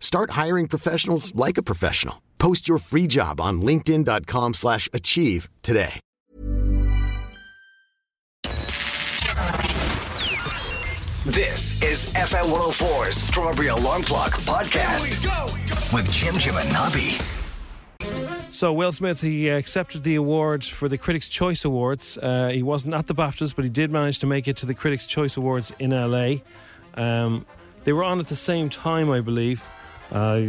Start hiring professionals like a professional. Post your free job on linkedin.com/achieve slash achieve today. This is FM 104's Strawberry Alarm Clock Podcast with Jim Jim and Nobby. So Will Smith, he accepted the award for the Critics' Choice Awards. Uh, he wasn't at the BAFTAs, but he did manage to make it to the Critics' Choice Awards in LA. Um, they were on at the same time, I believe. Uh,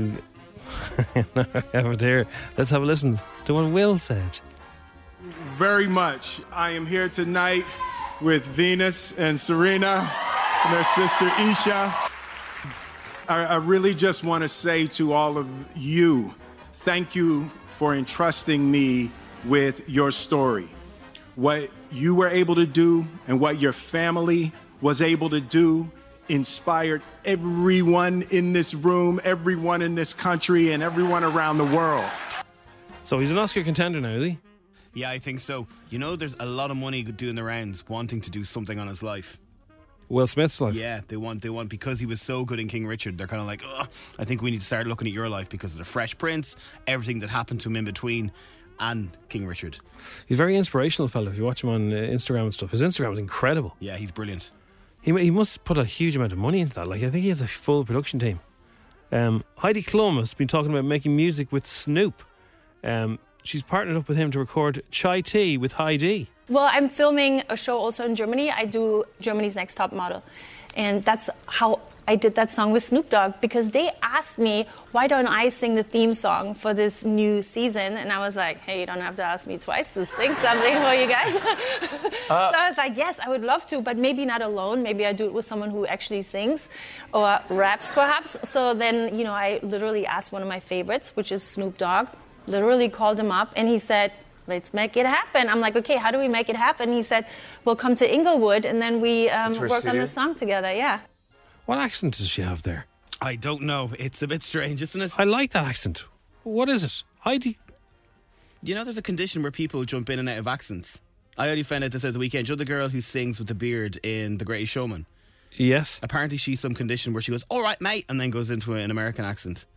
I have it here. Let's have a listen to what Will said. very much. I am here tonight with Venus and Serena and their sister Isha. I, I really just want to say to all of you, thank you for entrusting me with your story. What you were able to do and what your family was able to do inspired everyone in this room, everyone in this country, and everyone around the world. So he's an Oscar contender now, is he? Yeah, I think so. You know, there's a lot of money doing the rounds, wanting to do something on his life. Will Smith's life. Yeah, they want, they want because he was so good in King Richard. They're kind of like, oh, I think we need to start looking at your life because of the Fresh Prince, everything that happened to him in between, and King Richard. He's a very inspirational fellow. If you watch him on uh, Instagram and stuff, his Instagram is incredible. Yeah, he's brilliant. He, he must put a huge amount of money into that. Like I think he has a full production team. Um, Heidi Klum has been talking about making music with Snoop. Um, she's partnered up with him to record Chai Tea with Heidi. Well, I'm filming a show also in Germany. I do Germany's Next Top Model. And that's how I did that song with Snoop Dogg because they asked me, why don't I sing the theme song for this new season? And I was like, hey, you don't have to ask me twice to sing something for you guys. so I was like, yes, I would love to, but maybe not alone. Maybe I do it with someone who actually sings or raps perhaps. So then, you know, I literally asked one of my favorites, which is Snoop Dogg, literally called him up and he said, let's make it happen. I'm like, okay, how do we make it happen? He said, we'll come to Inglewood and then we um, work on the song together. Yeah. What accent does she have there? I don't know. It's a bit strange, isn't it? I like that accent. What is it? Heidi. You know, there's a condition where people jump in and out of accents. I only found out this over the weekend. You know the girl who sings with the beard in The Greatest Showman? Yes. Apparently, she's some condition where she goes, all right, mate, and then goes into an American accent.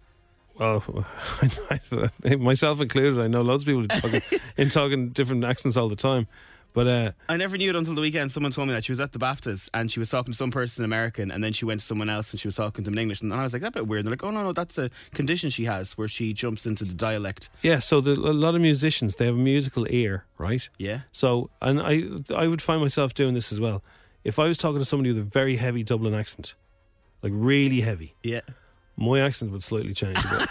Well, myself included, I know loads of people in talking different accents all the time. But uh, I never knew it until the weekend. Someone told me that she was at the BAFTAs and she was talking to some person in American, and then she went to someone else and she was talking to them in English. And I was like, that's a bit weird. And they're like, oh no, no, that's a condition she has where she jumps into the dialect. yeah, so the, a lot of musicians they have a musical ear, right? Yeah. So, and I I would find myself doing this as well. If I was talking to somebody with a very heavy Dublin accent, like really heavy, Yeah. my accent would slightly change a bit.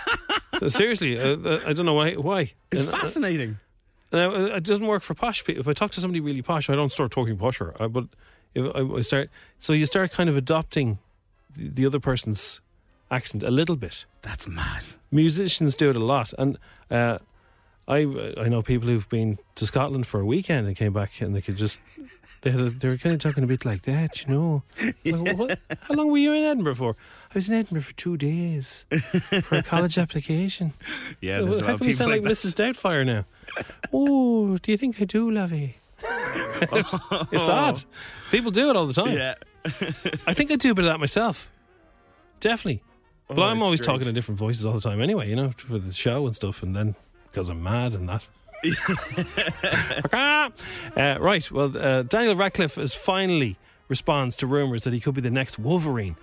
so seriously, uh, uh, I don't know why. Why? It's And, uh, fascinating. Now, uh, it doesn't work for posh people. If I talk to somebody really posh, I don't start talking posher. I, but if I, I start, so you start kind of adopting the, the other person's accent a little bit. That's mad. Musicians do it a lot, and uh, I I know people who've been to Scotland for a weekend and came back and they could just they a, they were kind of talking a bit like that, you know. Like, what? How long were you in Edinburgh for? I was in Edinburgh for two days for a college application. Yeah, Well, there's a How lot of come you sound like, like. Mrs. Doubtfire now? oh, do you think I do, Lovey? it's, it's odd. People do it all the time. Yeah. I think I do a bit of that myself. Definitely. But Oh, I'm always strange. talking in different voices all the time anyway, you know, for the show and stuff, and then because I'm mad and that. Uh, right. Well, uh, Daniel Radcliffe is finally responds to rumours that he could be the next Wolverine.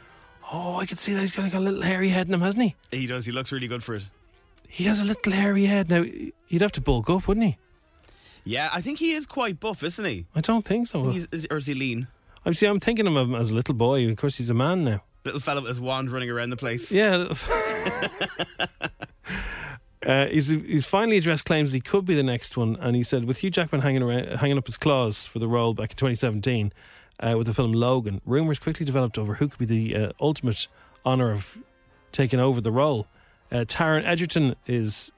Oh, I can see that he's kind of got a little hairy head in him, hasn't he? He does. He looks really good for it. He has a little hairy head. Now, he'd have to bulk up, wouldn't he? Yeah, I think he is quite buff, isn't he? I don't think so. He's, is, or is he lean? I'm see. I'm thinking of him as a little boy. Of course, he's a man now. Little fella with his wand running around the place. Yeah. Uh, he's, he's finally addressed claims that he could be the next one, and he said, with Hugh Jackman hanging around, hanging up his claws for the role back in 2017 uh, with the film Logan, rumours quickly developed over who could be the uh, ultimate honour of taking over the role. Uh, Taron Egerton is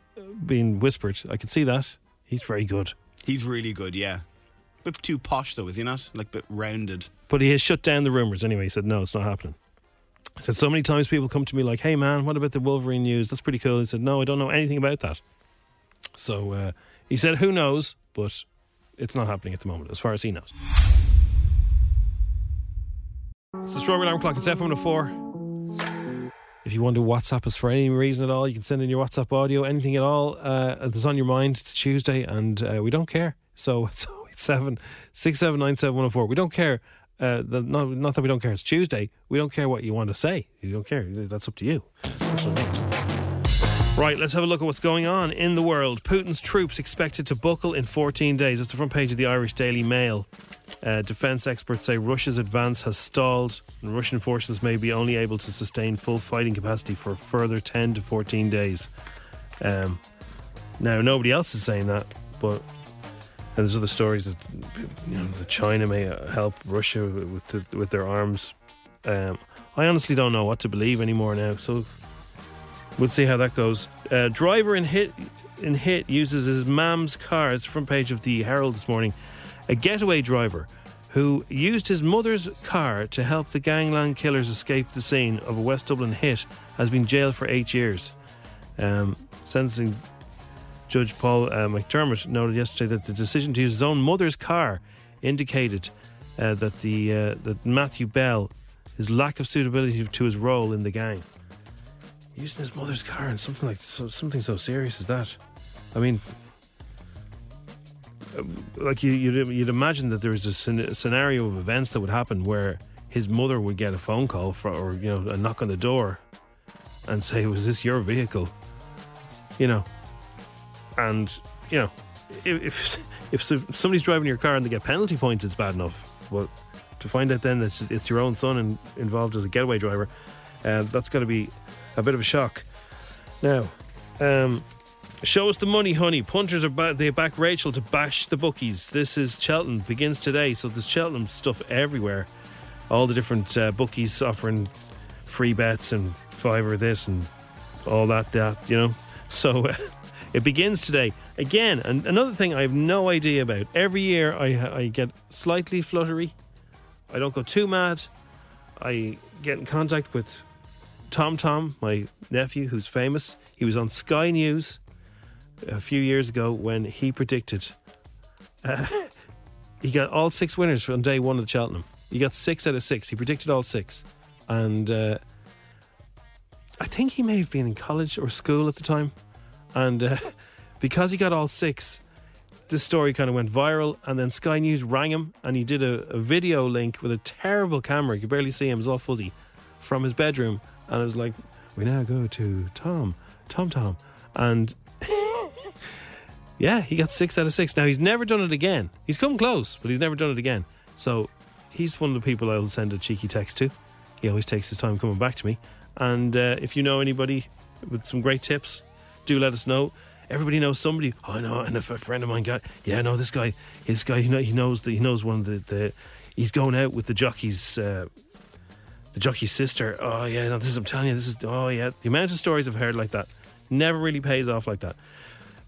being whispered. I can see that. He's very good. He's really good, yeah. Bit too posh though, is he not? Like a bit rounded. But he has shut down the rumours anyway. He said, no, it's not happening. He said, so many times people come to me like, hey man, what about the Wolverine news? That's pretty cool. He said, no, I don't know anything about that. So uh, he said, who knows? But it's not happening at the moment, as far as he knows. It's the Strawberry Alarm Clock. It's F104. If you want to WhatsApp us for any reason at all, you can send in your WhatsApp audio, anything at all uh, that's on your mind. It's Tuesday and uh, we don't care. So it's 7 6797104. We don't care. Uh, the, not, not that we don't care. It's Tuesday. We don't care what you want to say. You don't care. That's up to you. Right, let's have a look at what's going on in the world. Putin's troops expected to buckle in 14 days. That's the front page of the Irish Daily Mail. Uh, defense experts say Russia's advance has stalled, and Russian forces may be only able to sustain full fighting capacity for a further 10 to 14 days. Um, now, nobody else is saying that, but and there's other stories that you know that China may help Russia with the, with their arms. Um, I honestly don't know what to believe anymore now. So we'll see how that goes. Uh, driver in hit in hit uses his mam's car. It's the front page of the Herald this morning. A getaway driver who used his mother's car to help the gangland killers escape the scene of a West Dublin hit has been jailed for eight years. Um, sentencing Judge Paul uh, McDermott noted yesterday that the decision to use his own mother's car indicated uh, that the uh, that Matthew Bell, his lack of suitability to his role in the gang, using his mother's car and something like so, something so serious as that. I mean, uh, like you, you'd, you'd imagine that there was a scenario of events that would happen where his mother would get a phone call for, or you know a knock on the door and say, "Was this your vehicle?" You know, and you know, if if somebody's driving your car and they get penalty points, it's bad enough. But to find out then that it's your own son and involved as a getaway driver, uh, that's got to be a bit of a shock. Now, um, show us the money, honey. Punters are back. They back Rachael to bash the bookies. This is Cheltenham begins today, so there's Cheltenham stuff everywhere. All the different uh, bookies offering free bets and fiver this and all that that you know. So. Uh, It begins today. Again, and another thing I have no idea about. Every year I, I get slightly fluttery. I don't go too mad. I get in contact with Tom Tom, my nephew, who's famous. He was on Sky News a few years ago when he predicted. Uh, he got all six winners from day one of Cheltenham. He got six out of six. He predicted all six. And uh, I think he may have been in college or school at the time. And uh, because he got all six, this story kind of went viral. And then Sky News rang him and he did a, a video link with a terrible camera. You could barely see him, it was all fuzzy, from his bedroom. And it was like, we now go to Tom, Tom Tom. And yeah, he got six out of six. Now, he's never done it again. He's come close, but he's never done it again. So he's one of the people I'll send a cheeky text to. He always takes his time coming back to me. And uh, if you know anybody with some great tips, do let us know. Everybody knows somebody. Oh, I know, and if a friend of mine got, yeah, no, this guy, this guy, know, he knows that he knows one of the, the, he's going out with the jockey's, uh, the jockey's sister. Oh yeah, no, this is, I'm telling you, this is, oh yeah, the amount of stories I've heard like that never really pays off like that.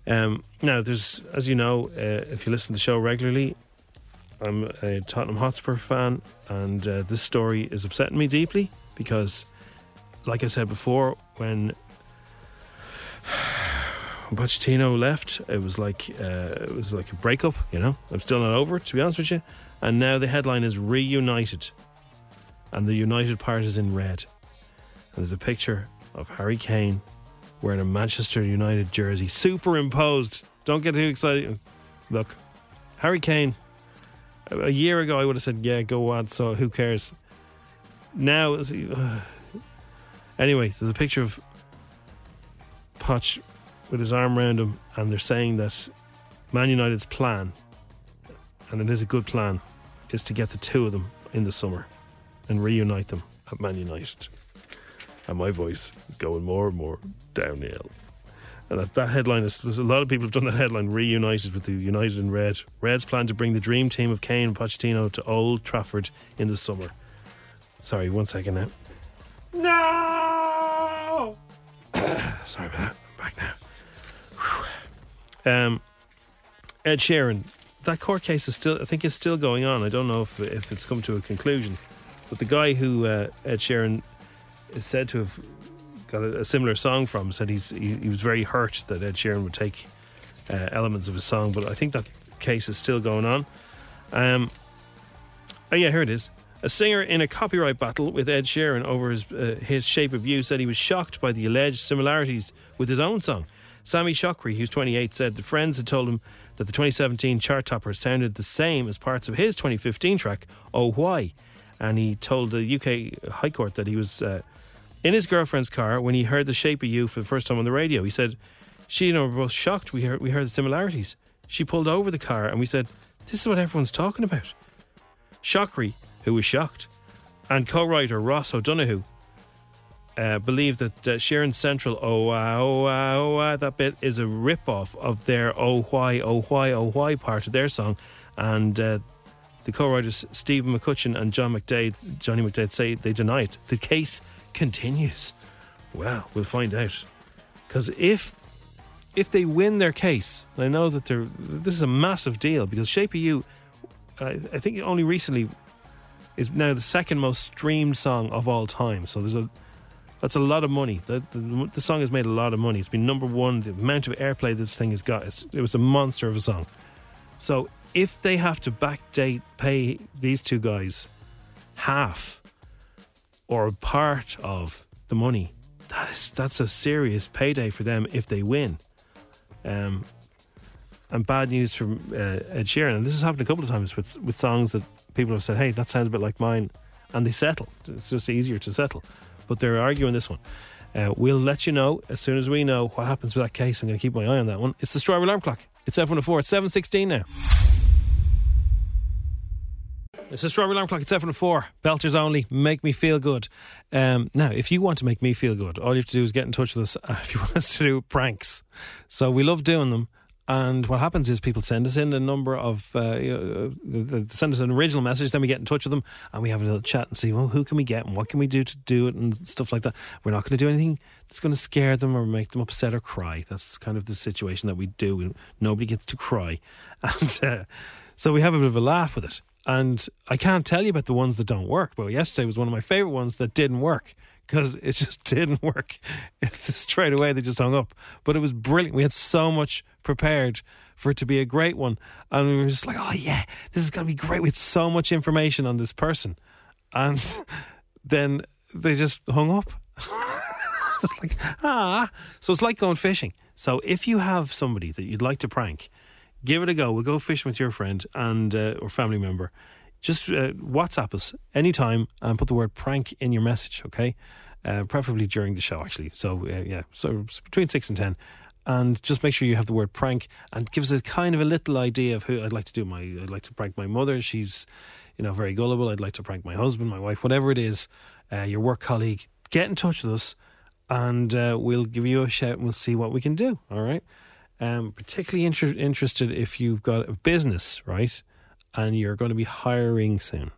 Um, now, there's, as you know, uh, if you listen to the show regularly, I'm a Tottenham Hotspur fan, and uh, this story is upsetting me deeply because, like I said before, when Pochettino left, it was like uh, it was like a breakup. You know, I'm still not over it, to be honest with you. And now the headline is reunited, and the united part is in red. And there's a picture of Harry Kane wearing a Manchester United jersey, superimposed. Don't get too excited. Look, Harry Kane. A year ago, I would have said, "Yeah, go on." So who cares? Now, anyway, there's a picture of Poch with his arm around him, and they're saying that Man United's plan, and it is a good plan, is to get the two of them in the summer and reunite them at Man United. And my voice is going more and more downhill. And that, that headline is a lot of people have done that headline reunited with the United in Red. Reds plan to bring the dream team of Kane and Pochettino to Old Trafford in the summer. Sorry, one second now. No! Sorry about that. Back now. Um, Ed Sheeran, that court case is still, I think, is still going on. I don't know if if it's come to a conclusion, but the guy who uh, Ed Sheeran is said to have got a, a similar song from said he's he, he, was very hurt that Ed Sheeran would take uh, elements of his song, but I think that case is still going on. Um, oh yeah, here it is. A singer in a copyright battle with Ed Sheeran over his uh, his Shape of You said he was shocked by the alleged similarities with his own song. Sami Chokri, who's 28, said the friends had told him that the 2017 chart topper sounded the same as parts of his 2015 track, Oh Why. And he told the UK High Court that he was uh, in his girlfriend's car when he heard the shape of you for the first time on the radio. He said, She and I were both shocked. We heard, we heard the similarities. She pulled over the car and we said, This is what everyone's talking about. Chokri, who was shocked, and co writer Ross O'Donoghue uh, believe that uh, Sheeran's central oh why, oh why, oh why, that bit is a rip off of their oh why, oh why, oh why part of their song. And uh, the co writers Steven McCutcheon and John McDaid, Johnny McDaid say they deny it. The case continues. Well, we'll find out. Because if if they win their case, I know that they're this is a massive deal because Shape You, I think only recently is now the second most streamed song of all time. So there's a that's a lot of money. The, the, the, song has made a lot of money. It's been number one. The amount of airplay this thing has got, it was a monster of a song. So if they have to backdate, pay these two guys half or part of the money, that is that's a serious payday for them if they win. Um, and bad news from uh, Ed Sheeran. And this has happened a couple of times with with songs that people have said, "Hey, that sounds a bit like mine," and they settle. It's just easier to settle. But they're arguing this one. Uh, we'll let you know as soon as we know what happens with that case. I'm going to keep my eye on that one. It's the Strawberry Alarm Clock. It's F104. It's 7.16 now. It's the Strawberry Alarm Clock. It's F104. Belters only. Make me feel good. Um, now, if you want to make me feel good, all you have to do is get in touch with us uh, if you want us to do pranks. So we love doing them. And what happens is people send us in a number of, uh, you know, send us an original message, then we get in touch with them and we have a little chat and see, well, who can we get and what can we do to do it and stuff like that. We're not going to do anything that's going to scare them or make them upset or cry. That's kind of the situation that we do. Nobody gets to cry. And uh, so we have a bit of a laugh with it. And I can't tell you about the ones that don't work, but yesterday was one of my favourite ones that didn't work because it just didn't work. Straight away, they just hung up. But it was brilliant. We had so much prepared for it to be a great one. And we were just like, oh, yeah, this is going to be great. We had so much information on this person. And then they just hung up. it's like, ah. So it's like going fishing. So if you have somebody that you'd like to prank, give it a go. We'll go fishing with your friend and uh, or family member. Just uh, WhatsApp us anytime and put the word prank in your message, okay? Uh, preferably during the show, actually. So, uh, yeah, so between 6 and 10 and just make sure you have the word prank and give us a kind of a little idea of who I'd like to do my I'd like to prank my mother. She's you know very gullible. I'd like to prank my husband my wife whatever it is. Uh, your work colleague get in touch with us and uh, we'll give you a shout and we'll see what we can do all right? Um, particularly inter- interested if you've got a business right and you're going to be hiring soon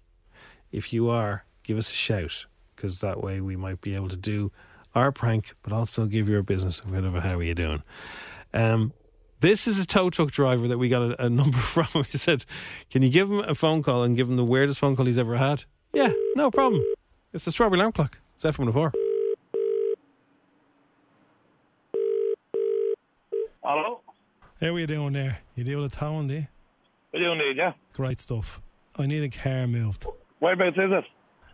if you are give us a shout because that way we might be able to do our prank, but also give your business a bit of a how are you doing. Um, this is a tow truck driver that we got a, a number from. We said, Can you give him a phone call and give him the weirdest phone call he's ever had? Yeah, no problem. It's the Strawberry Alarm Clock. It's F104. Hello? How are you doing there? You deal with towing, do you? I do need, yeah. Great stuff. I need a car moved. Whereabouts is it?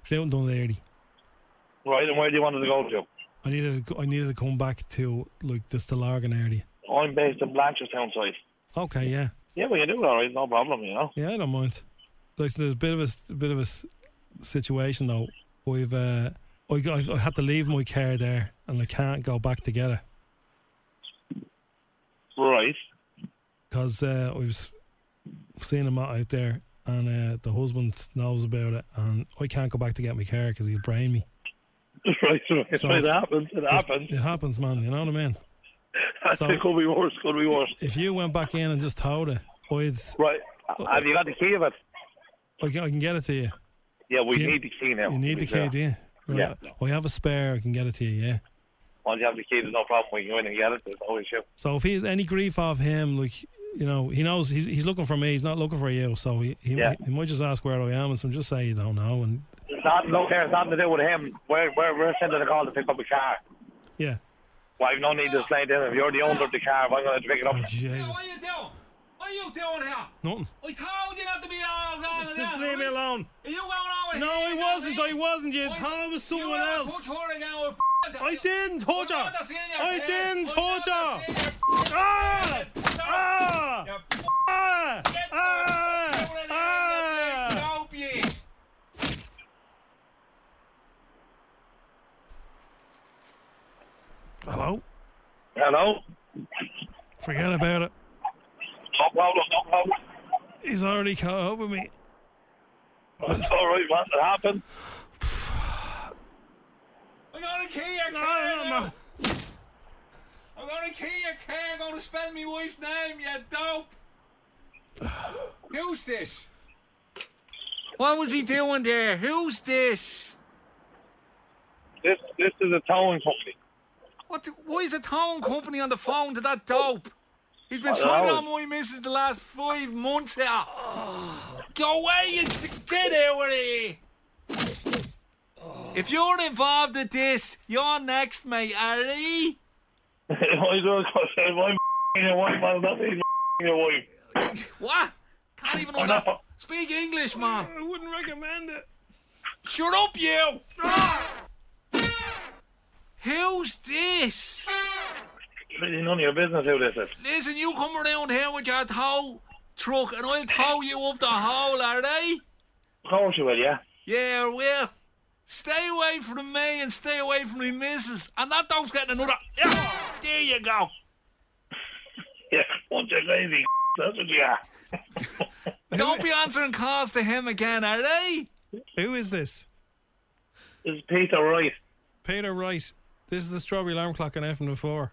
It's out in Dún Laoghaire. Right, and where do you want it to go to? I needed to, I needed to come back to like the Stillorgan area. I'm based in Blanchardstown side. Okay, yeah. Yeah, we you do it all right, no problem, you know. Yeah, I don't mind. Like, there's a bit of a, a bit of a situation though. We've uh, I, I, I had to leave my car there, and I can't go back to get it. Right. because uh, I was seeing him out there, and uh, the husband knows about it, and I can't go back to get my car because he'll brain me. right, right, So right, it happens. It happens. It happens, man. You know what I mean? so- it could be worse. Could be worse. If you went back in and just told it, I'd, Right. Have you got the key of it? I can, I can get it to you. Yeah, we you- need the key now. You need the key, do you? Right. Yeah. I have a spare. I can get it to you. Yeah. Once you have the key, there's no problem. We can go in and get it. There's no issue. So if he has any grief of him, like you know, he knows he's he's looking for me. He's not looking for you. So he he, Yeah. he might just ask where I am, and some just say you don't know. And It's not, look here, it's nothing to do with him. We're, we're, we're sending a call to pick up a car. yeah. Well, I've no need to explain to him. If you're the owner of the car, I'm going to pick it up. Oh Jesus. What are you doing? What are you doing here? Nothing. I told you not to be all wrong. and Just that, leave me alone. Are you going on with No, him I wasn't. I wasn't. You Why- thought it was someone you ever else. Put her again with I didn't touch her. I'm not seeing your I face. didn't I'm touch her. Ah! Ah! Ah! Ah! Ah! there, you big dope, you. Hello. Hello? Forget about it. No problem, no problem. He's already caught up with me. It's all right, man. It happened. I'm gonna kill your No, car no, now. no. I'm gonna kill your car. I'm gonna spell my wife's name, you dope. Who's this? What was he doing there? Who's this? This this is a towing company. What? The, why is a towing company on the phone to that dope? He's been I trying know. on my missus the last five months now. Oh. Go away, you get out of here. If you're involved with this, you're next, mate, Ari. I don't say my your wife, man. Not me, your wife. What? Can't even I understand. know. Speak English, man. I wouldn't recommend it. Shut up, you! Ah. Who's this? Really none of your business who this is. Listen, you come around here with your tow truck and I'll tow you up the hole, alright? Of course you will, yeah. Yeah, I will. Stay away from me and stay away from me missus. And that dog's getting another. Yeah, there you go. Yeah, bunch of crazy. That's what you are. Don't be answering calls to him again, are they? Who is this? This is Peter Wright. Peter Wright. This is the strawberry alarm clock on FM before.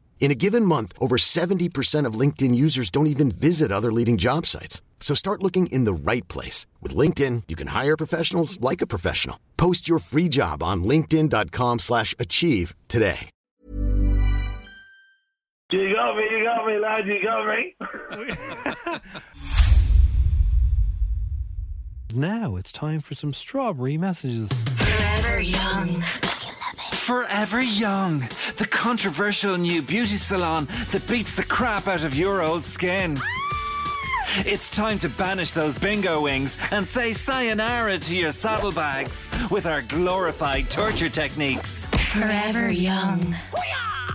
In a given month, over 70% of LinkedIn users don't even visit other leading job sites. So start looking in the right place. With LinkedIn, you can hire professionals like a professional. Post your free job on linkedin.com slash achieve today. You got me, you got me, lad. You got me. Now it's time for some strawberry messages. Forever Young. Forever Young, the controversial new beauty salon that beats the crap out of your old skin. It's time to banish those bingo wings and say sayonara to your saddlebags with our glorified torture techniques. Forever Young.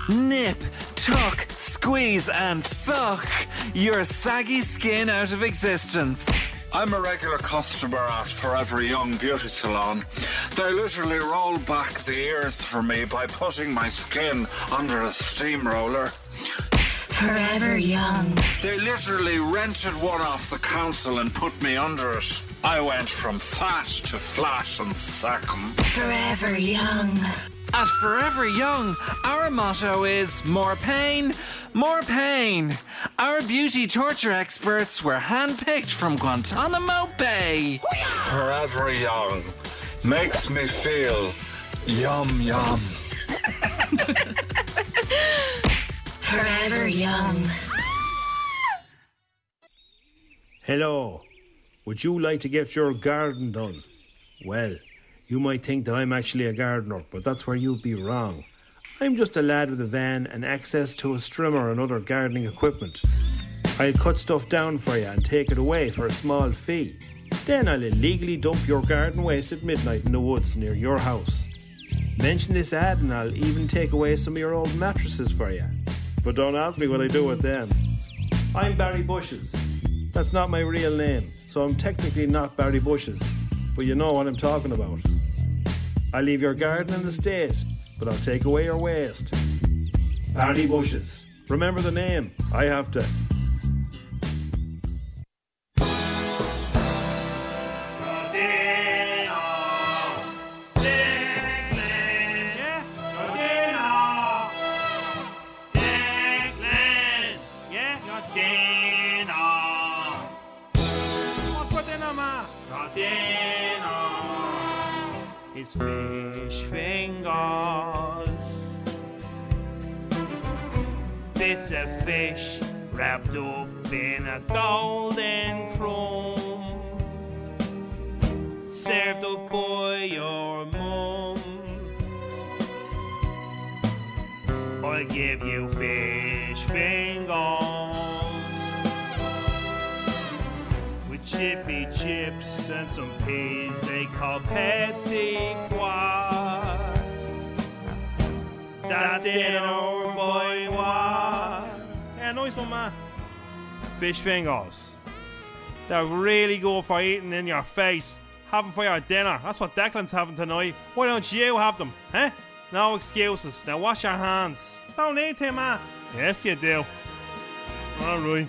Nip, tuck, squeeze, and suck your saggy skin out of existence. I'm a regular customer at Forever Young Beauty Salon. They literally roll back the earth for me by putting my skin under a steamroller. Forever Young. They literally rented one off the council and put me under it. I went from fat to flat and second. Forever Young. At Forever Young, our motto is more pain, more pain. Our beauty torture experts were handpicked from Guantanamo Bay. Forever Young. makes me feel yum yum. Forever young. Hello. Would you like to get your garden done? Well, you might think that I'm actually a gardener, but that's where you'd be wrong. I'm just a lad with a van and access to a strimmer and other gardening equipment. I'll cut stuff down for you and take it away for a small fee. Then I'll illegally dump your garden waste at midnight in the woods near your house. Mention this ad and I'll even take away some of your old mattresses for you. But don't ask me what I do with them. I'm Barry Bushes. That's not my real name, so I'm technically not Barry Bushes. But you know what I'm talking about. I leave your garden in the state, but I'll take away your waste. Barry Bushes. Remember the name. I have to. Dustin dinner, boy why? Yeah, nice one, man. Fish fingers. They're really good for eating in your face. having for your dinner. That's what Declan's having tonight. Why don't you have them? Huh? No excuses. Now wash your hands. Don't need to, man. Yes, you do. Alright.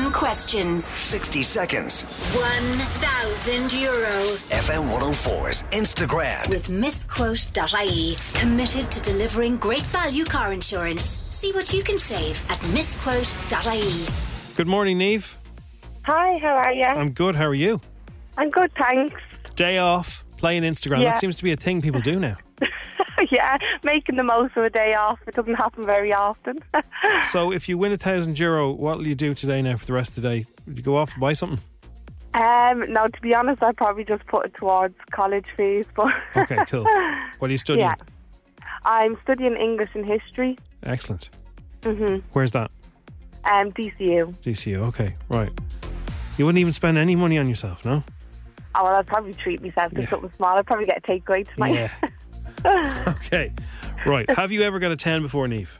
10 questions. 60 seconds. 1,000 euro. FM 104's InstaGrand. With misquote.ie. Committed to delivering great value car insurance. See what you can save at misquote.ie. Good morning, Neve. Hi, how are you? I'm good. How are you? I'm good, thanks. Day off, playing InstaGrand. Yeah. That seems to be a thing people do now. yeah, making the most of a day off. It doesn't happen very often. So, if you win a thousand euro, what will you do today now for the rest of the day? Would you go off and buy something? um, now, to be honest, I'd probably just put it towards college fees. But Okay, cool. What are you studying? Yeah, I'm studying English and history. Excellent. Mm-hmm. Where's that? Um, DCU. DCU. Okay, right. You wouldn't even spend any money on yourself, no? Oh, well, I'd probably treat myself to Yeah. something small. I'd probably get a takeaway tonight. Yeah. Okay, right. Have you ever got a 10 before, Neve?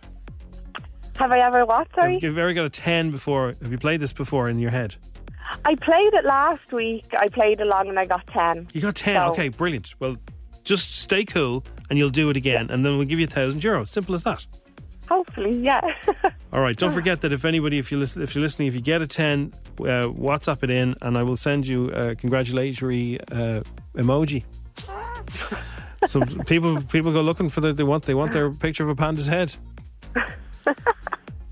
Have I ever what? Sorry, Have you ever got a 10 before? Have you played this before in your head? I played it last week. I played along and I got ten. You got 10. So- Okay, brilliant. Well, just stay cool and you'll do it again, and then we'll give you a thousand euros. Simple as that. Hopefully, yeah. All right. Don't forget that if anybody, if you listen, if you're listening, if you get a ten, uh, WhatsApp it in, and I will send you a congratulatory uh, emoji. Some people people go looking for the they want they want their picture of a panda's head.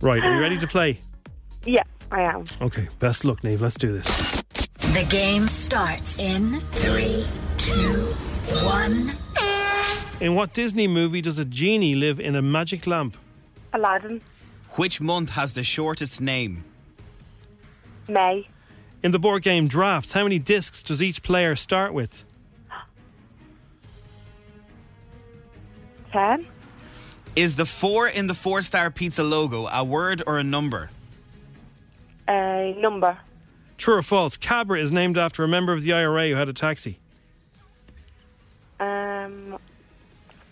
Right. Are you ready to play? yeah, I am. Okay. Best luck, Neve. Let's do this. The game starts in three, two, one. In what Disney movie does a genie live in a magic lamp? Aladdin, Which month has the shortest name? May, In the board game drafts, how many discs does each player start with? Ten, Is the four in the four star pizza logo a word or a number? A number, True or false? Cabra is named after a member of the IRA who had a taxi. um,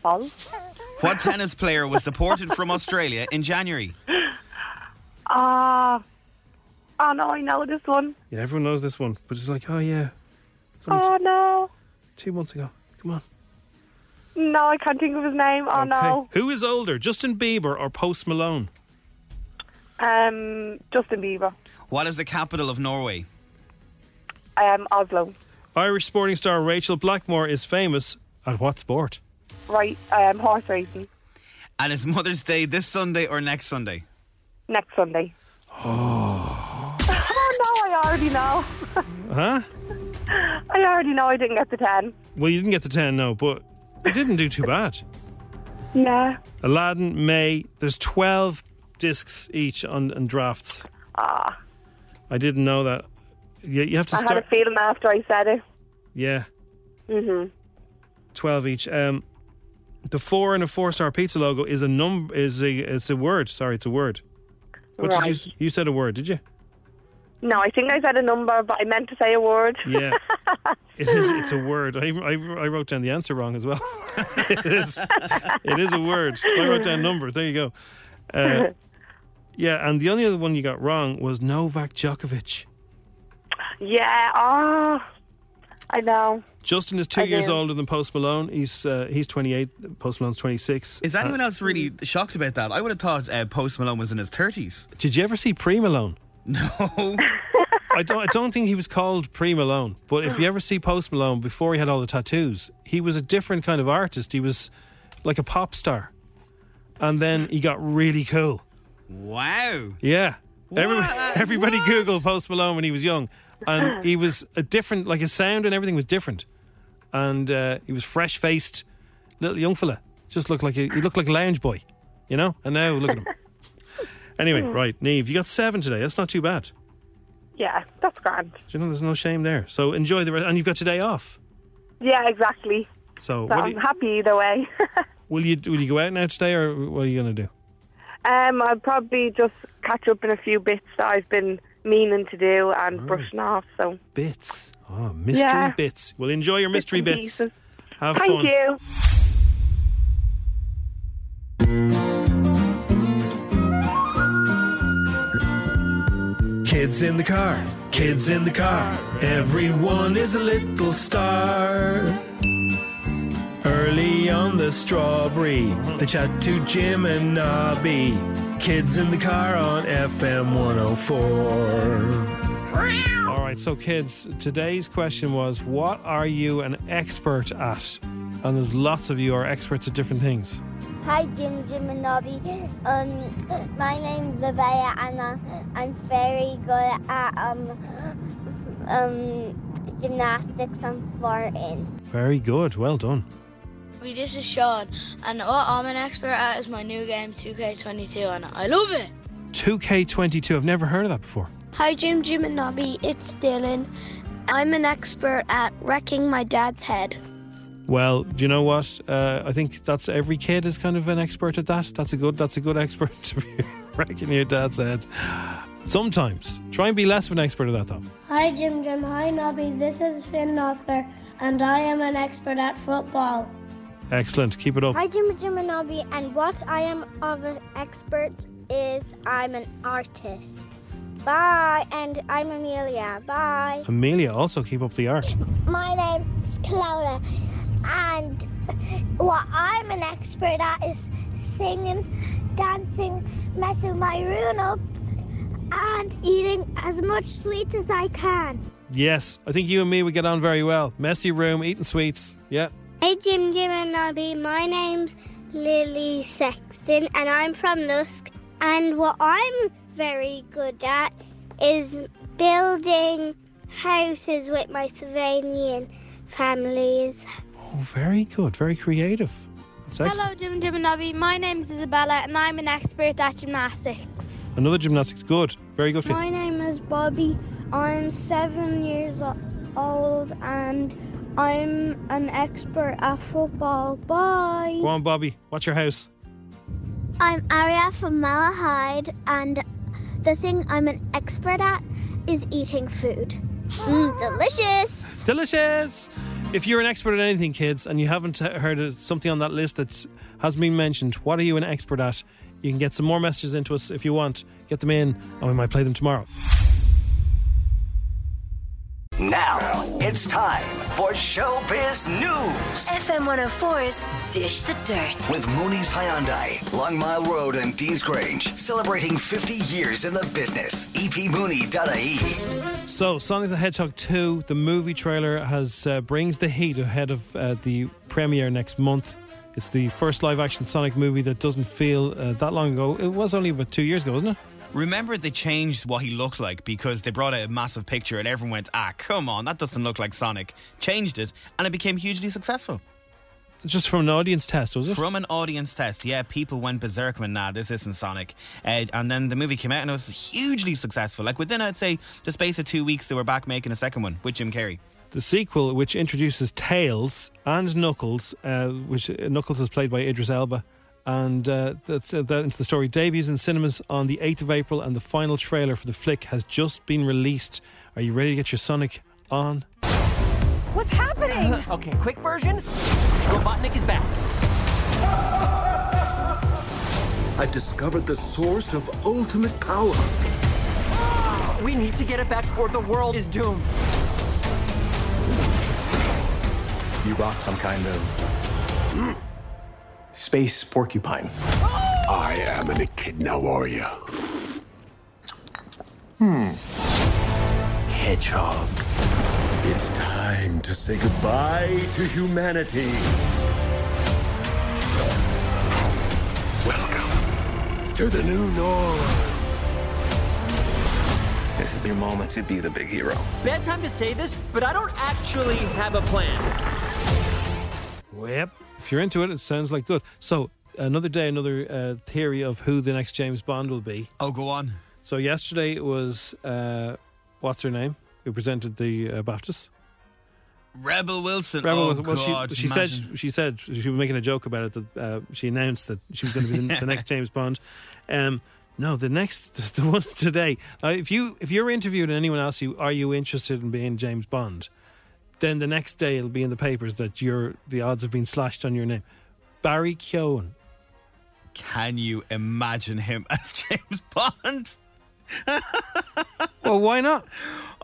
false. What tennis player was deported from Australia in January? Ah, oh no, I know this one. Yeah, everyone knows this one, but it's like, oh yeah, it's only Oh t- no, two months ago. Come on. No, I can't think of his name. Oh no, Who is older, Justin Bieber or Post Malone? um, Justin Bieber, What is the capital of Norway? um, Oslo, Irish sporting star Rachael Blackmore is famous at what sport? right, um, horse racing And is Mother's Day this Sunday or next Sunday? next Sunday. Oh. oh no, I already know. Huh? I already know I didn't get the 10. Well, you didn't get the 10, no, but you didn't do too bad. Yeah. Aladdin, May, there's 12 discs each on, on drafts. Ah. I didn't know that. You, you have to I had a feeling after I said it. Yeah, hmm 12 each. Um, the four and a four star pizza logo is a number, is a, it's a word. Sorry, it's a word. What did you, Right. you said a word, did you? No, I think I said a number, but I meant to say a word. Yeah. It is. It's a word. I, I, I wrote down the answer wrong as well. it is. It is a word. I wrote down number. There you go. Uh, yeah, and the only other one you got wrong was Novak Djokovic. yeah. Oh, I know. Justin is two I years do. older than Post Malone. He's uh, he's 28. Post Malone's 26. Is anyone Uh, else really shocked about that? I would have thought uh, Post Malone was in his 30s. Did you ever see Pre Malone? No. I don't. I don't think he was called Pre Malone. But if you ever see Post Malone before he had all the tattoos, he was a different kind of artist. He was like a pop star, and then he got really cool. Wow. Yeah. Everybody, everybody Google Post Malone when he was young, and he was a different, like his sound and everything was different, and uh, he was fresh faced, little young fella. Just looked like a, he looked like a lounge boy, you know. And now look at him. Anyway, right, Neve, you got seven today. That's not too bad. Yeah, that's grand. Do you know there's no shame there? So enjoy the rest, and you've got today off. Yeah, exactly. So So what I'm you, happy either way. will you will you go out now today, or what are you going to do? um, I'll probably just catch up in a few bits that I've been meaning to do and brushing off. So Bits. Oh, mystery Yeah. bits. Well, enjoy your mystery bits. pieces. Have thank fun. you. Kids in the car, kids in the car, everyone is a little star. Early on the strawberry, they chat to Jim and Nobby. Kids in the car on FM 104. All right, so kids, today's question was what are you an expert at? And there's lots of you are experts at different things. Hi, Jim, Jim, and Nobby. Um, my name's Abaya, and uh, I'm very good at um, um, gymnastics and farting. Very good, well done. Hey, This is Sean, and what I'm an expert at is my new game 2K22, and I love it. 2K22, I've never heard of that before. Hi, Jim, Jim, and Nobby. It's Dylan. I'm an expert at wrecking my dad's head. Well, do you know what? Uh, I think that's every kid is kind of an expert at that. That's a good. That's a good expert to be wrecking your dad's head. Sometimes try and be less of an expert at that, though. Hi, Jim, Jim. Hi, Nobby. This is Finn Knopfler, and I am an expert at football. Excellent. Keep it up. Hi, Jim, Jim, and Nobby. And what I am of an expert is I'm an artist. Bye, and I'm Amelia. Bye. Amelia, also keep up the art. My name's Clara, and what I'm an expert at is singing, dancing, messing my room up, and eating as much sweets as I can. Yes, I think you and me would get on very well. Messy room, eating sweets. Yeah. Hey, Jim, Jim, and Nobby. My name's Lily Sexton, and I'm from Lusk. And what I'm very good at is building houses with my Slovenian families. Oh, very good. Very creative. That's. Hello, Jim, Jim, and Nobby. My name is Isabella, and I'm an expert at gymnastics. Another gymnastics. Good. Very good. My name is Bobby. I'm seven years old, and I'm an expert at football. Bye. Go on, Bobby. What's your house? I'm Aria from Malahide, and the thing I'm an expert at is eating food. Mm, delicious! Delicious. If you're an expert at anything, kids, and you haven't heard something on that list that has been mentioned, what are you an expert at? You can get some more messages into us if you want. Get them in, and we might play them tomorrow. Now it's time for Showbiz News FM 104's Dish the Dirt. with Mooney's Hyundai, Long Mile Road and Deansgrange, celebrating 50 years in the business. Epmooney.ie. So, Sonic the Hedgehog 2, the movie trailer has uh, brings the heat ahead of uh, the premiere next month. It's the first live action Sonic movie that doesn't feel uh, that long ago. It was only about two years ago, wasn't it? Remember, they changed what he looked like because they brought out a massive picture and everyone went, ah, come on, that doesn't look like Sonic. Changed it, and it became hugely successful. Just from an audience test, was it? From an audience test, yeah. People went berserk when, nah, this isn't Sonic. Uh, and then the movie came out and it was hugely successful. Like within, I'd say, the space of two weeks, they were back making a second one with Jim Carrey. The sequel, which introduces Tails and Knuckles, uh, which uh, Knuckles is played by Idris Elba, and uh, that's uh, that into the story. Debuts in cinemas on the 8th of April, and the final trailer for the flick has just been released. Are you ready to get your Sonic on? What's happening? okay, quick version. Robotnik is back. I discovered the source of ultimate power. We need to get it back or the world is doomed. You rock some kind of space porcupine. I am an echidna warrior. Hmm. Hedgehog. It's time to say goodbye to humanity. Welcome to the new norm. This is your moment to be the big hero. Bad time to say this, but I don't actually have a plan. If you're into it, it sounds like good. So, another day, another uh, theory of who the next James Bond will be. Oh, go on. So, yesterday it was, uh, what's her name? Who presented the uh, BAFTAs? Rebel Wilson. Rebel oh, Wilson. Well, God, she, she said she said she was making a joke about it. That uh, she announced that she was going to be the, the next James Bond. Um, no, the next the one today. Now, if you if you're interviewed and anyone asks you, "Are you interested in being James Bond?" Then the next day it'll be in the papers that you're the odds have been slashed on your name. Barry Keoghan. Can you imagine him as James Bond? well, why not?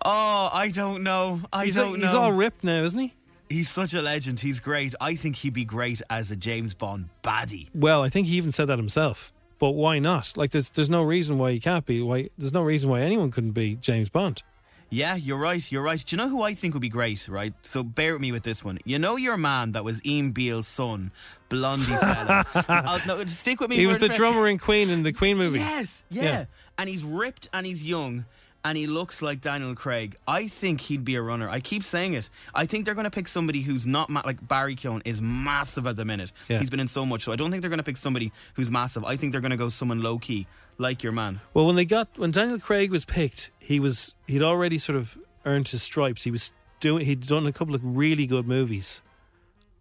Oh, I don't know. I he's, don't know. He's all ripped now, isn't he? He's such a legend. He's great. I think he'd be great as a James Bond baddie. Well, I think he even said that himself. But why not? Like, there's there's no reason why he can't be. Why there's no reason why anyone couldn't be James Bond. Yeah, you're right. You're right. Do you know who I think would be great? Right. So bear with me with this one. You know your man that was Ian Beale's son, blondie fella. I'll, no, stick with me. He was the drummer in Queen in the Queen movie. Yes. Yeah. Yeah. And he's ripped and he's young. And he looks like Daniel Craig. I think he'd be a runner. I keep saying it. I think they're going to pick somebody who's not ma- like Barry Keoghan is massive at the minute. Yeah. He's been in so much, so I don't think they're going to pick somebody who's massive. I think they're going to go someone low key, like your man. Well, when they got when Daniel Craig was picked, he was he'd already sort of earned his stripes. He was doing he'd done a couple of really good movies,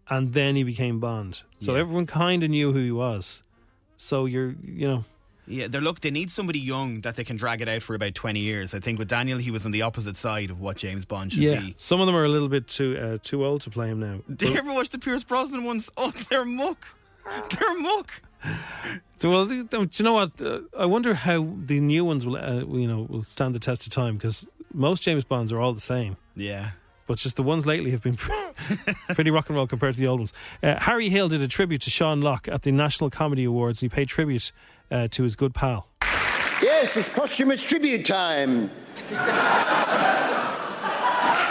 and then he became Bond. So Yeah. everyone kind of knew who he was. So you're you know Yeah, they're look. They need somebody young that they can drag it out for about twenty years. I think with Daniel, he was on the opposite side of what James Bond should yeah. be. Some of them are a little bit too uh, too old to play him now. Did you ever watch the Pierce Brosnan ones? Oh, they're muck. They're muck. So, Well, th- th- do you know what? Uh, I wonder how the new ones will, uh, you know, will stand the test of time because most James Bonds are all the same. Yeah. But just the ones lately have been pretty rock and roll compared to the old ones. Uh, Harry Hill did a tribute to Sean Lock at the National Comedy Awards. and He paid tribute uh, to his good pal. Yes, it's posthumous tribute time.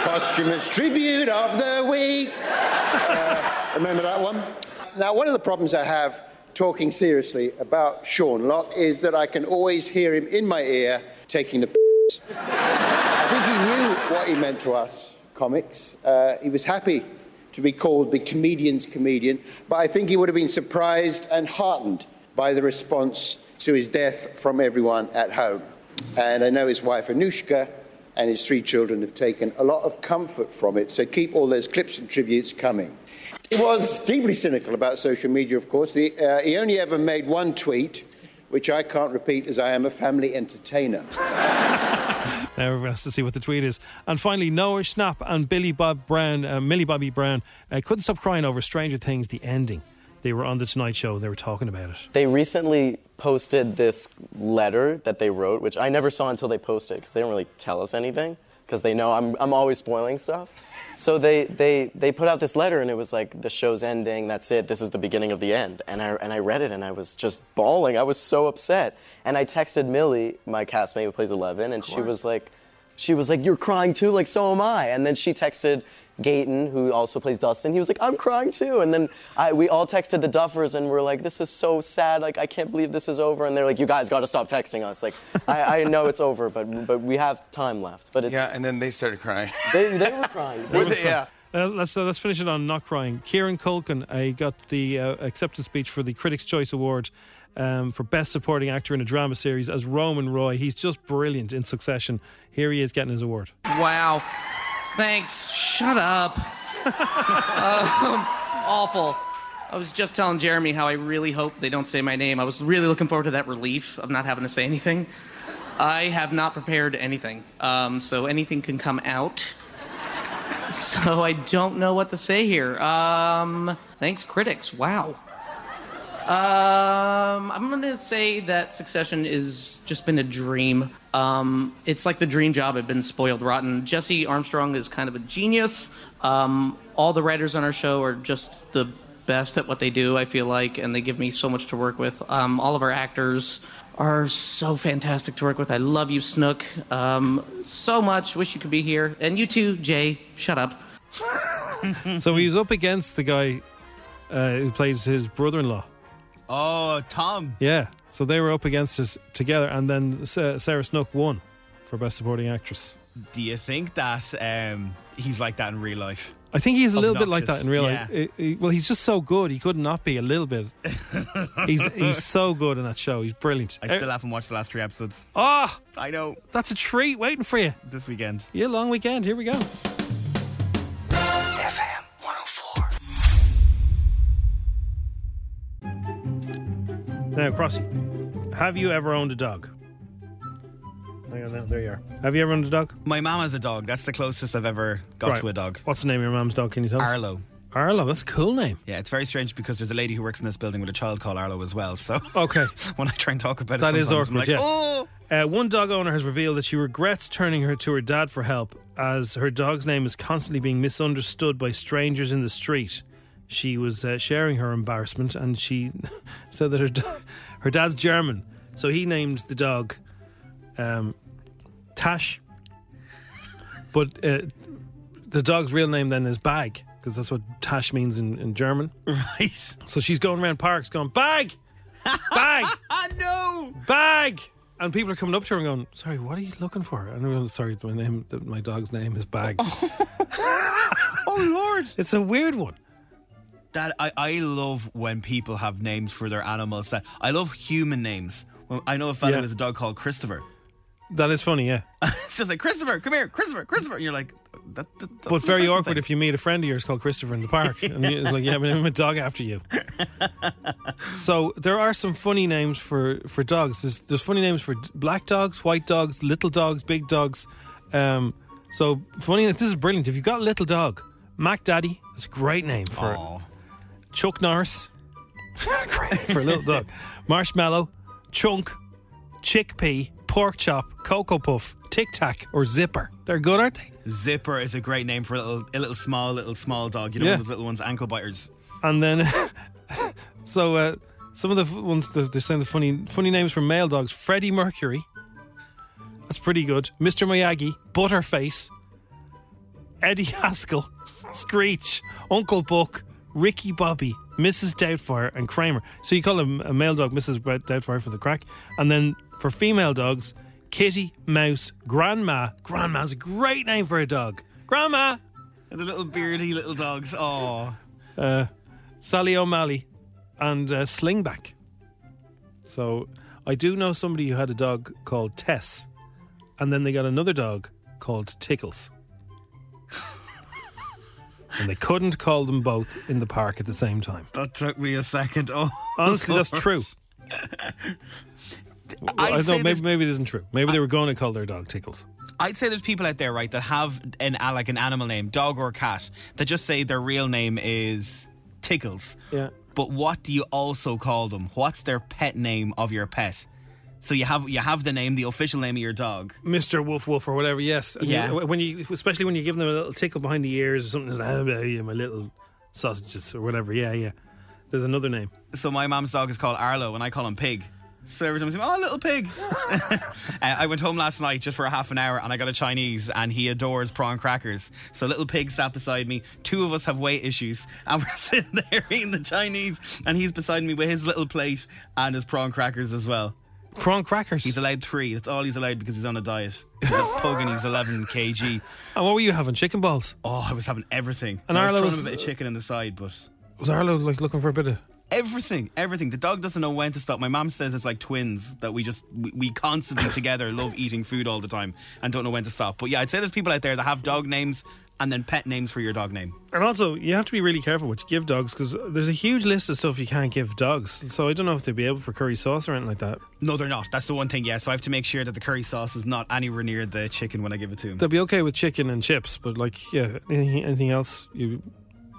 posthumous tribute of the week. Uh, remember that one? Now, one of the problems I have talking seriously about Sean Lock is that I can always hear him in my ear taking the piss. I think he knew what he meant to us, comics. Uh, he was happy to be called the comedian's comedian, but I think he would have been surprised and heartened by the response to his death from everyone at home. And I know his wife Anushka and his three children have taken a lot of comfort from it, so keep all those clips and tributes coming. He was deeply cynical about social media, of course. The, uh, he only ever made one tweet, which I can't repeat as I am a family entertainer. Now everyone has to see what the tweet is. And finally, Noah Schnapp and Billy Bob Brown, uh, Millie Bobby Brown, uh, couldn't stop crying over Stranger Things, the ending. They were on the Tonight Show. They were talking about it. They recently posted this letter that they wrote, which I never saw until they posted because they don't really tell us anything because they know I'm, I'm always spoiling stuff. So they, they, they put out this letter and it was like, the show's ending, that's it, this is the beginning of the end. And I, and I read it and I was just bawling. I was so upset. And I texted Millie, my castmate who plays Eleven, and she was like, she was like, "You're crying too, like so am I." And then she texted Gaten, who also plays Dustin, he was like, I'm crying too. And then I, we all texted the Duffers and we're like, this is so sad. Like, I can't believe this is over. And they're like, you guys got to stop texting us. Like, I, I know it's over, but but we have time left. But it's, Yeah, and then they started crying. they, they were crying. Were they- yeah. Uh, let's uh, let's finish it on not crying. Kieran Culkin uh, got the uh, acceptance speech for the Critics' Choice Award um, for Best Supporting Actor in a Drama Series as Roman Roy. He's just brilliant in Succession. Here he is getting his award. Wow. Thanks. Shut up. um, awful. I was just telling Jeremy how I really hope they don't say my name. I was really looking forward to that relief of not having to say anything. I have not prepared anything, um, so anything can come out. So I don't know what to say here. Um, thanks, critics. Wow. Um, I'm gonna say that Succession is just been a dream. Um, it's like the dream job had been spoiled rotten. Jesse Armstrong is kind of a genius. Um, all the writers on our show are just the best at what they do. I feel like, and they give me so much to work with. Um, all of our actors are so fantastic to work with. I love you, Snook, um, so much. Wish you could be here, and you too, Jay. Shut up. so he was up against the guy uh, who plays his brother-in-law. Oh, Tom. Yeah, so they were up against it together, and then Sarah Snook won for Best Supporting Actress. Do you think that um, he's like that in real life? I think he's a little bit like that in real Yeah. life. It- it- well, he's just so good; he could not be a little bit. he's he's so good in that show. He's brilliant. I still haven't watched the last three episodes. Ah, I know. That's a treat waiting for you this weekend. Yeah, long weekend. Here we go. FM Now, Crossy, have you ever owned a dog? Hang on, now, there you are. Have you ever owned a dog? My mom has a dog. That's the closest I've ever got Right. to a dog. What's the name of your mum's dog? Can you tell us? Arlo. Arlo, that's a cool name. Yeah, it's very strange because there's a lady who works in this building with a child called Arlo as well. So Okay. when I try and talk about it, That is sometimes I'm awkward, like, yeah. Oh, Uh, one dog owner has revealed that she regrets turning her to her dad for help as her dog's name is constantly being misunderstood by strangers in the street. She was uh, sharing her embarrassment and she said that her, her dad's German, so he named the dog um, Tash. But uh, the dog's real name then is Bag, because that's what Tash means in, in German. Right. So she's going around parks going, Bag! Bag! no! Bag! And people are coming up to her and going, Sorry, what are you looking for? And I'm going, Sorry, my name, my dog's name is Bag. oh Lord! It's a weird one. That I, I love when people have names for their animals. That I love human names. Well, I know a fellow Yeah. has a dog called Christopher. That is funny, yeah. it's just like Christopher, come here, Christopher, Christopher. And you're like, that, that, that's but very awkward thing. if you meet a friend of yours called Christopher in the park. And it's like, yeah, I'm a dog after you. so there are some funny names for, for dogs. There's, there's funny names for black dogs, white dogs, little dogs, big dogs. Um, so funny, this is brilliant. If you've got a little dog, Mac Daddy, that's a great name for Aw. Chuck Norris, great for a little dog. Marshmallow, Chunk, Chickpea, Pork Chop, Cocoa Puff, Tic Tac, or Zipper. They're good, aren't they? Zipper is a great name for a little, a little small, little small dog. You know, Yeah. one of those little ones, ankle biters. And then, so uh, some of the f- ones that they're saying the funny, funny names for male dogs: Freddie Mercury. That's pretty good. Mr. Miyagi, Butterface, Eddie Haskell, Screech, Uncle Buck, Ricky Bobby, Mrs. Doubtfire, and Kramer. So you call him a male dog, Mrs. Doubtfire for the crack, and then for female dogs, Kitty, Mouse, Grandma. Grandma's a great name for a dog. Grandma. And the little beardy little dogs. Oh, uh, Sally O'Malley, and uh, Slingback. So I do know somebody who had a dog called Tess, and then they got another dog called Tickles. And they couldn't call them both in the park at the same time. that took me a second. Oh, Honestly, that's true. I say know maybe maybe it isn't true. Maybe they were going to call their dog Tickles. I'd say there's people out there, right, that have an like an animal name, dog or cat, that just say their real name is Tickles. Yeah. But what do you also call them? What's their pet name of your pet? So you have you have the name, the official name of your dog. Mr. Woof Woof or whatever, yes. And Yeah. you- when you, especially when you give them a little tickle behind the ears or something, it's like, "Ah, yeah, my little sausages or whatever. Yeah, yeah. There's another name. So my mom's dog is called Arlo, and I call him Pig. So every time I say, "Oh, little pig," uh, I went home last night just for a half an hour, and I got a Chinese, and he adores prawn crackers. So little pig sat beside me. Two of us have weight issues, and we're sitting there eating the Chinese, and he's beside me with his little plate and his prawn crackers as well. Prawn crackers. He's allowed three. That's all he's allowed because he's on a diet. He's a pug and he's 11 kg. And what were you having? Chicken balls? Oh, I was having everything. And I was Arlo throwing was- a bit of chicken in the side, but Was Arlo like looking for a bit of? everything, everything. The dog doesn't know when to stop. My mom says it's like twins that we just we, we constantly together love eating food all the time and don't know when to stop. But yeah, I'd say there's people out there that have dog names and then pet names for your dog name. And also, you have to be really careful what you give dogs because there's a huge list of stuff you can't give dogs. So I don't know if they'd be able for curry sauce or anything like that. No, they're not. That's the one thing. Yeah, so I have to make sure that the curry sauce is not anywhere near the chicken when I give it to them. They'll be okay with chicken and chips, but like, yeah, anything, anything else, you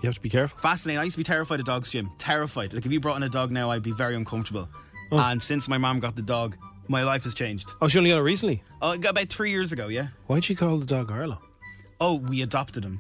you have to be careful. Fascinating. I used to be terrified of dogs, Jim. Terrified. Like if you brought in a dog now, I'd be very uncomfortable. Oh. And since my mom got the dog, my life has changed. Oh, she only got it recently. Oh, about three years ago. Yeah. Why'd she call the dog Arlo? Oh, we adopted him.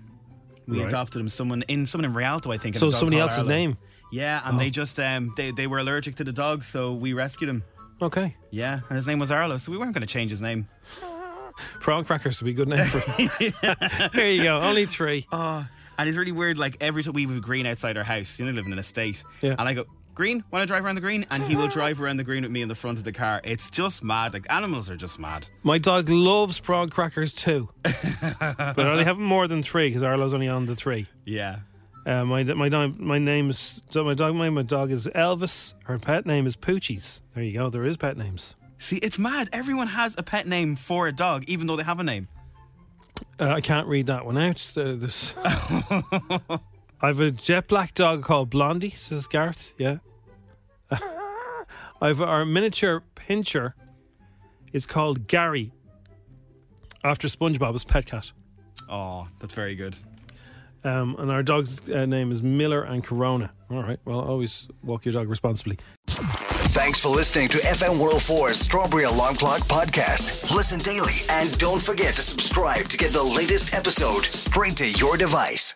We Right. adopted him. Someone in someone in Rialto, I think. So somebody else's Arlo. name? Yeah, and Oh. they just um they, they were allergic to the dog, so we rescued him. Okay. Yeah, and his name was Arlo, so we weren't going to change his name. Prawn crackers would be a good name for him. Here you go. Only three. Oh, and it's really weird. Like every time we have a green outside our house, you know, living in an estate, Yeah. and I go. Green, want to drive around the green? And he will drive around the green with me in the front of the car. It's just mad. Like animals are just mad. My dog loves prawn crackers too, but I only have more than three because Arlo's only on the three. Yeah. Uh, my my my name is so my dog my, my dog is Elvis. Her pet name is Poochies. There you go. There is pet names. See, it's mad. Everyone has a pet name for a dog, even though they have a name. Uh, I can't read that one out. Uh, this. I have a jet black dog called Blondie. Says Gareth. Yeah. I've our miniature pinscher is called Gary. After SpongeBob's pet cat. Oh, that's very good. Um, and our dog's uh, name is Miller and Corona. All right. Well, always walk your dog responsibly. Thanks for listening to FM 104's Strawberry Alarm Clock podcast. Listen daily and don't forget to subscribe to get the latest episode straight to your device.